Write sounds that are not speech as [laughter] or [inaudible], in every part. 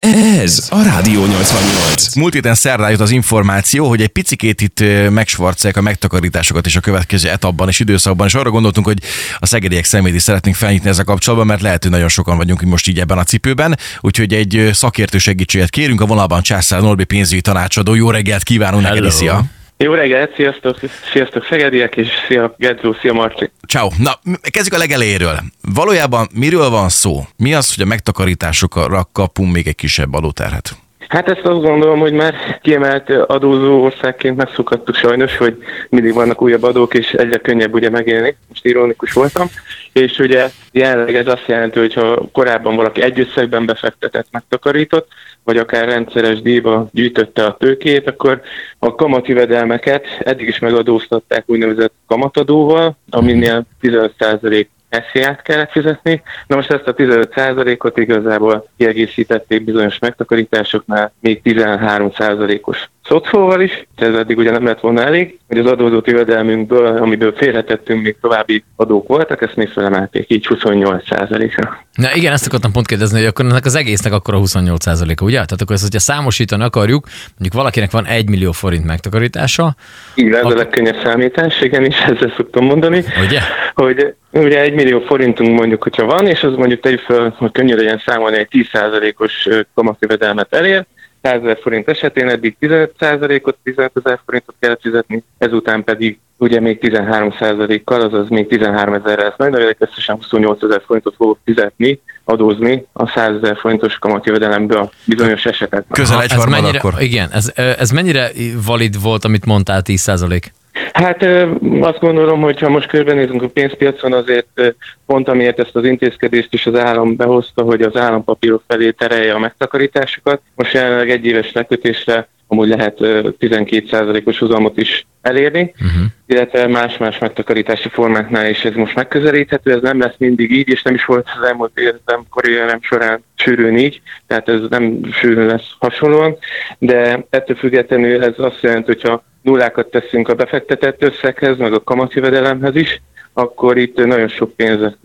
Ez a Rádió 88. Múlt héten szerdán jött az információ, hogy egy picikét itt megsvarcolják a megtakarításokat és a következő etapban és időszakban, és arra gondoltunk, hogy a szegediek szemét is szeretnénk felnyitni ezzel kapcsolatban, mert lehet, hogy nagyon sokan vagyunk most így ebben a cipőben, úgyhogy egy szakértő segítséget kérünk. A vonalban Császár Norbi pénzügyi tanácsadó. Jó reggelt kívánunk neked, szia! Jó reggelt, sziasztok, sziasztok Szegediek, és szia Gedzó, szia Marci. Ciao. Na, kezdjük a legelejéről. Valójában miről van szó? Mi az, hogy a megtakarításokra kapunk még egy kisebb adóterhet? Hát ezt azt gondolom, hogy már kiemelt adózó országként megszokhattuk sajnos, hogy mindig vannak újabb adók, és egyre könnyebb ugye megélni. Most ironikus voltam. És ugye jelenleg ez azt jelenti, hogy ha korábban valaki egy összegben befektetett, megtakarított, vagy akár rendszeres díjba gyűjtötte a tőkét, akkor a kamatjövedelmeket eddig is megadóztatták úgynevezett kamatadóval, aminél 15% SZIA-t kellett fizetni. Na most ezt a 15%-ot igazából kiegészítették bizonyos megtakarításoknál még 13%-os szocóval is, ez eddig ugye nem lett volna elég, hogy az adózott jövedelmünkből, amiből félretettünk, még további adók voltak, ezt még felemelték így 28%-ra. Na igen, ezt akartam pont kérdezni, hogy akkor ennek az egésznek akkor a 28%-a, ugye? Tehát akkor ezt, hogyha számosítani akarjuk, mondjuk valakinek van 1 millió forint megtakarítása. Igen, ez akkor... a legkönnyebb számítás, igen, és ezzel szoktam mondani. Ugye? Hogy ugye 1 millió forintunk mondjuk, hogyha van, és az mondjuk tegyük fel, hogy könnyű legyen számolni, egy 10%-os kamatjövedelmet elér, 100 ezer forint esetén eddig 15%-ot, 15 ezer forintot kellett fizetni, ezután pedig ugye még 13%-kal, azaz még 13 ezerre lesz majd, de összesen 28 ezer forintot fogok fizetni, adózni a 100 ezer forintos kamatjövedelemből a bizonyos esetekben. Közel egy mennyire, akkor. Igen, ez, ez mennyire valid volt, amit mondtál, 10%? Hát azt gondolom, hogy ha most körbenézünk a pénzpiacon, azért pont amiért ezt az intézkedést is az állam behozta, hogy az állampapírok felé terelje a megtakarításokat. Most jelenleg egy éves lekötésre amúgy lehet 12%-os hozamot is elérni, uh-huh. illetve más-más megtakarítási formáknál is ez most megközelíthető, ez nem lesz mindig így, és nem is volt az elmúlt életem karrierem során sűrűn így, tehát ez nem sűrűn lesz hasonlóan, de ettől függetlenül ez azt jelenti, hogyha nullákat teszünk a befektetett összeghez, meg a kamatjövedelemhez is, akkor itt nagyon sok pénzek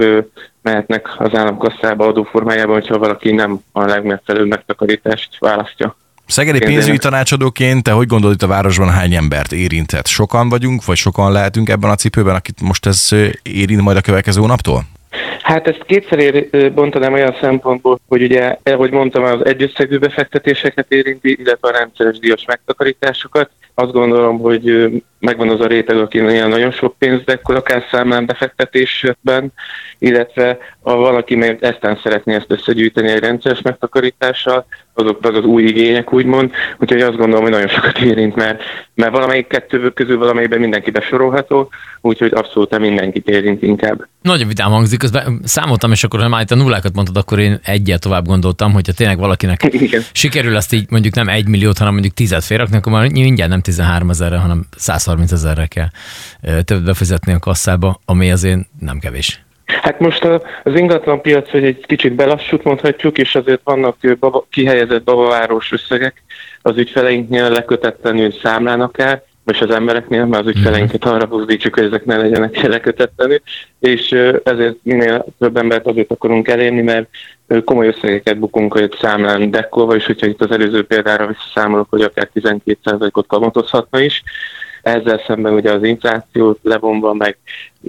mehetnek az államkasszába adóformájában, hogyha valaki nem a legmegfelelőbb megtakarítást választja. Szegedi pénzügyi tanácsadóként te hogy gondolod itt a városban hány embert érintett? Sokan vagyunk, vagy sokan lehetünk ebben a cipőben, akit most ez érint majd a következő naptól? Hát ezt kétszer bontanám olyan szempontból, hogy ugye, ahogy mondtam, az egyösszegű befektetéseket érinti, illetve a rendszeres díjas megtakarításokat. Azt gondolom, hogy megvan az a réteg, akinek nagyon sok pénz dekkol akár számlán befektetésben, illetve ha valaki még eztán szeretné ezt összegyűjteni egy rendszeres megtakarítással, azok az, az új igények úgymond, úgyhogy azt gondolom, hogy nagyon sokat érint, mert, mert valamelyik kettő közül valamelyikben mindenki besorolható, úgyhogy abszolút mindenkit érint inkább. Nagyon vidám hangzik, közben számoltam, és akkor ha már itt a nullákat mondtad, akkor én egyet tovább gondoltam, hogyha tényleg valakinek [laughs] Igen. sikerül ezt így mondjuk nem egy milliót, hanem mondjuk tízet félrakni, akkor már mindjárt nem 13 ezerre, hanem 130 ezerre kell többet befizetni a kasszába, ami azért nem kevés. Hát most az ingatlan piac, hogy egy kicsit belassult mondhatjuk, és azért vannak baba, kihelyezett babaváros összegek az ügyfeleinknél lekötetlenül számlán akár, és az embereknél, mert az ügyfeleinket arra buzdítsuk, hogy ezek ne legyenek [laughs] lekötetlenül, és ezért minél több embert azért akarunk elérni, mert komoly összegeket bukunk hogy számlán dekkolva, és hogyha itt az előző példára visszaszámolok, hogy akár 12%-ot kamatozhatna is, ezzel szemben ugye az inflációt levonva, meg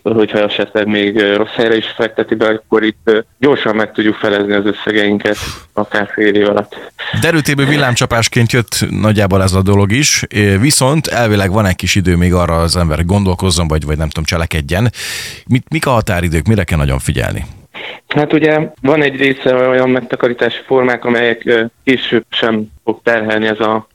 hogyha esetleg még rossz helyre is fekteti be, akkor itt gyorsan meg tudjuk felezni az összegeinket akár fél év alatt. Derültéből villámcsapásként jött nagyjából ez a dolog is, viszont elvileg van egy kis idő még arra az ember gondolkozzon, vagy, vagy nem tudom, cselekedjen. Mit, mik a határidők, mire kell nagyon figyelni? Hát ugye van egy része olyan megtakarítási formák, amelyek később sem fog terhelni ez a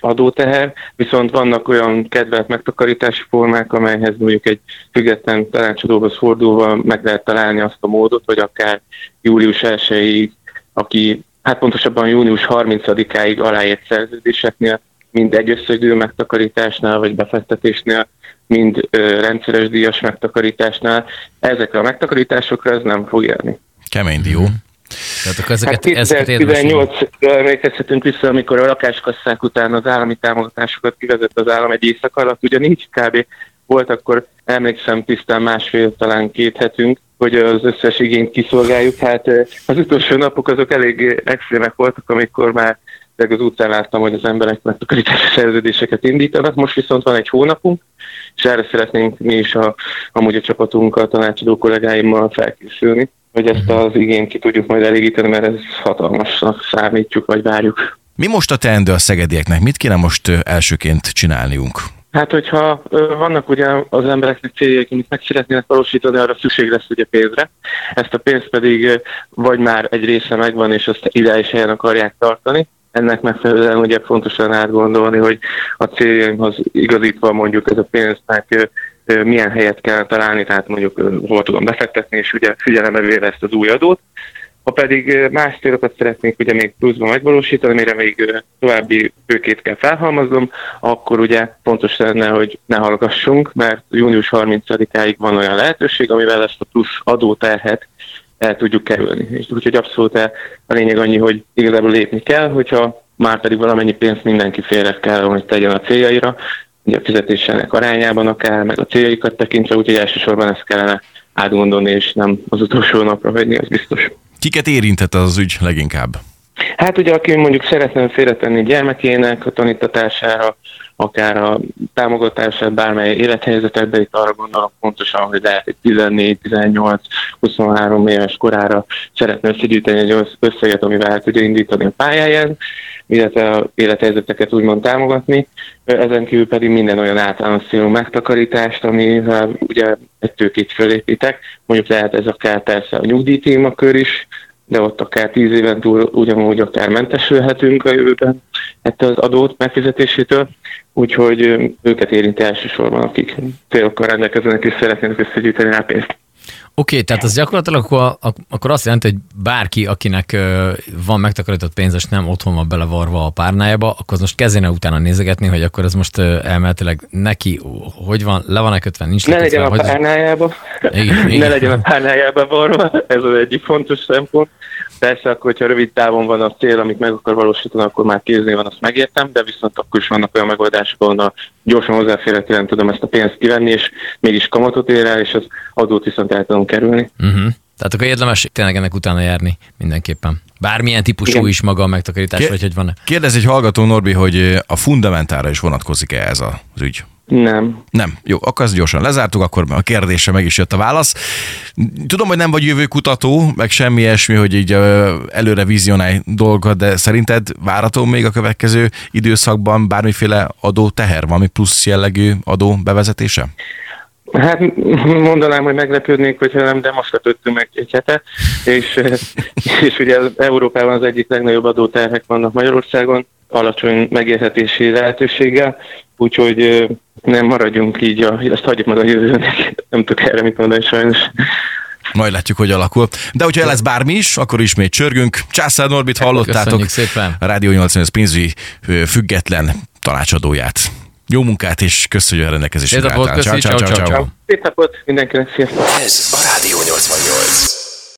adóteher, viszont vannak olyan kedvelt megtakarítási formák, amelyhez mondjuk egy független tanácsadóhoz fordulva meg lehet találni azt a módot, hogy akár július 1 aki hát pontosabban június 30-áig aláért szerződéseknél, mind egy megtakarításnál vagy befektetésnél, mind ö, rendszeres díjas megtakarításnál, ezekre a megtakarításokra ez nem fog élni. Kemény dió. Tehát akkor ezeket, hát 2018 emlékezhetünk vissza, amikor a lakáskasszák után az állami támogatásokat kivezett az állam egy éjszak alatt, ugyanígy kb. volt akkor, emlékszem tisztán másfél, talán két hetünk, hogy az összes igényt kiszolgáljuk. Hát az utolsó napok azok elég extrémek voltak, amikor már az utcán láttam, hogy az emberek megtakarítási szerződéseket indítanak. Most viszont van egy hónapunk, és erre szeretnénk mi is a, amúgy a csapatunkkal, a tanácsadó kollégáimmal felkészülni, hogy ezt mhm. az igényt ki tudjuk majd elégíteni, mert ez hatalmasnak számítjuk, vagy várjuk. Mi most a teendő a szegedieknek? Mit kéne most elsőként csinálniunk? Hát, hogyha vannak ugye az embereknek céljaik, amit meg szeretnének valósítani, arra szükség lesz ugye pénzre. Ezt a pénzt pedig vagy már egy része megvan, és azt ideális helyen akarják tartani, ennek megfelelően ugye fontosan átgondolni, hogy a céljaimhoz igazítva mondjuk ez a pénznek milyen helyet kell találni, tehát mondjuk hol tudom befektetni, és ugye figyelembe véve ezt az új adót. Ha pedig más célokat szeretnénk ugye még pluszban megvalósítani, mire még további őkét kell felhalmaznom, akkor ugye fontos lenne, hogy ne hallgassunk, mert június 30-áig van olyan lehetőség, amivel ezt a plusz adóterhet el tudjuk kerülni. És úgyhogy abszolút a lényeg annyi, hogy igazából lépni kell, hogyha már pedig valamennyi pénzt mindenki félre kell, hogy tegyen a céljaira, a fizetésének arányában akár, meg a céljaikat tekintve, úgyhogy elsősorban ezt kellene átgondolni, és nem az utolsó napra hagyni, az biztos. Kiket érintett az ügy leginkább? Hát ugye, aki mondjuk szeretne félretenni gyermekének a tanítatására, akár a támogatását bármely élethelyzetekben, itt arra gondolok pontosan, hogy lehet egy 14, 18, 23 éves korára szeretne összegyűjteni egy összeget, amivel el tudja indítani a pályáján, illetve a élethelyzeteket úgymond támogatni. Ezen kívül pedig minden olyan általános célú megtakarítást, amivel ugye egy tőkét fölépítek. Mondjuk lehet ez akár persze a nyugdíjtémakör is, de ott akár tíz éven túl ugyanúgy akár mentesülhetünk a jövőben ettől az adót megfizetésétől, úgyhogy őket érinti elsősorban, akik célokkal rendelkeznek és szeretnének összegyűjteni rá pénzt. Oké, okay, tehát az gyakorlatilag akkor, akkor azt jelenti, hogy bárki, akinek van megtakarított pénz, és nem otthon van belevarva a párnájába, akkor az most kezdene utána nézegetni, hogy akkor ez most elméletileg neki, hogy van, le van-e kötve, nincs Ne legyen a párnájába, igen, igen. ne legyen a párnájába varva, ez az egyik fontos szempont. Persze, akkor, hogyha rövid távon van a cél, amit meg akar valósítani, akkor már kéznél van, azt megértem, de viszont akkor is vannak olyan megoldások, ahol gyorsan hozzáférhetően tudom ezt a pénzt kivenni, és mégis kamatot ér el, és az adót viszont el tudom kerülni. Uh-huh. Tehát akkor érdemes tényleg ennek utána járni mindenképpen. Bármilyen típusú Igen. is maga a megtakarítás, Kér- vagy hogy van-e? Kérdez egy hallgató, Norbi, hogy a fundamentára is vonatkozik-e ez az ügy? Nem. Nem. Jó, akkor ezt gyorsan lezártuk, akkor a kérdésre meg is jött a válasz. Tudom, hogy nem vagy jövőkutató, meg semmi ilyesmi, hogy így előre vizionálj dolgokat, de szerinted várható még a következő időszakban bármiféle adó teher, valami plusz jellegű adó bevezetése? Hát mondanám, hogy meglepődnék, hogyha nem, de most lepődtünk meg egy hete, és, [laughs] és ugye Európában az egyik legnagyobb adóterhek vannak Magyarországon, alacsony megérhetési lehetőséggel, úgyhogy nem maradjunk így, a, ezt hagyjuk meg a jövőnek, [laughs] nem tudok erre mit mondani sajnos. Majd látjuk, hogy alakul. De hogyha lesz bármi is, akkor ismét csörgünk. Császár Norbit hallottátok. Köszönjük szépen. A Rádió 88 pénzügyi független tanácsadóját. Jó munkát, és köszönjük a rendelkezésre. Szép napot, mindenkinek, sziasztok! Ez a Rádió 88.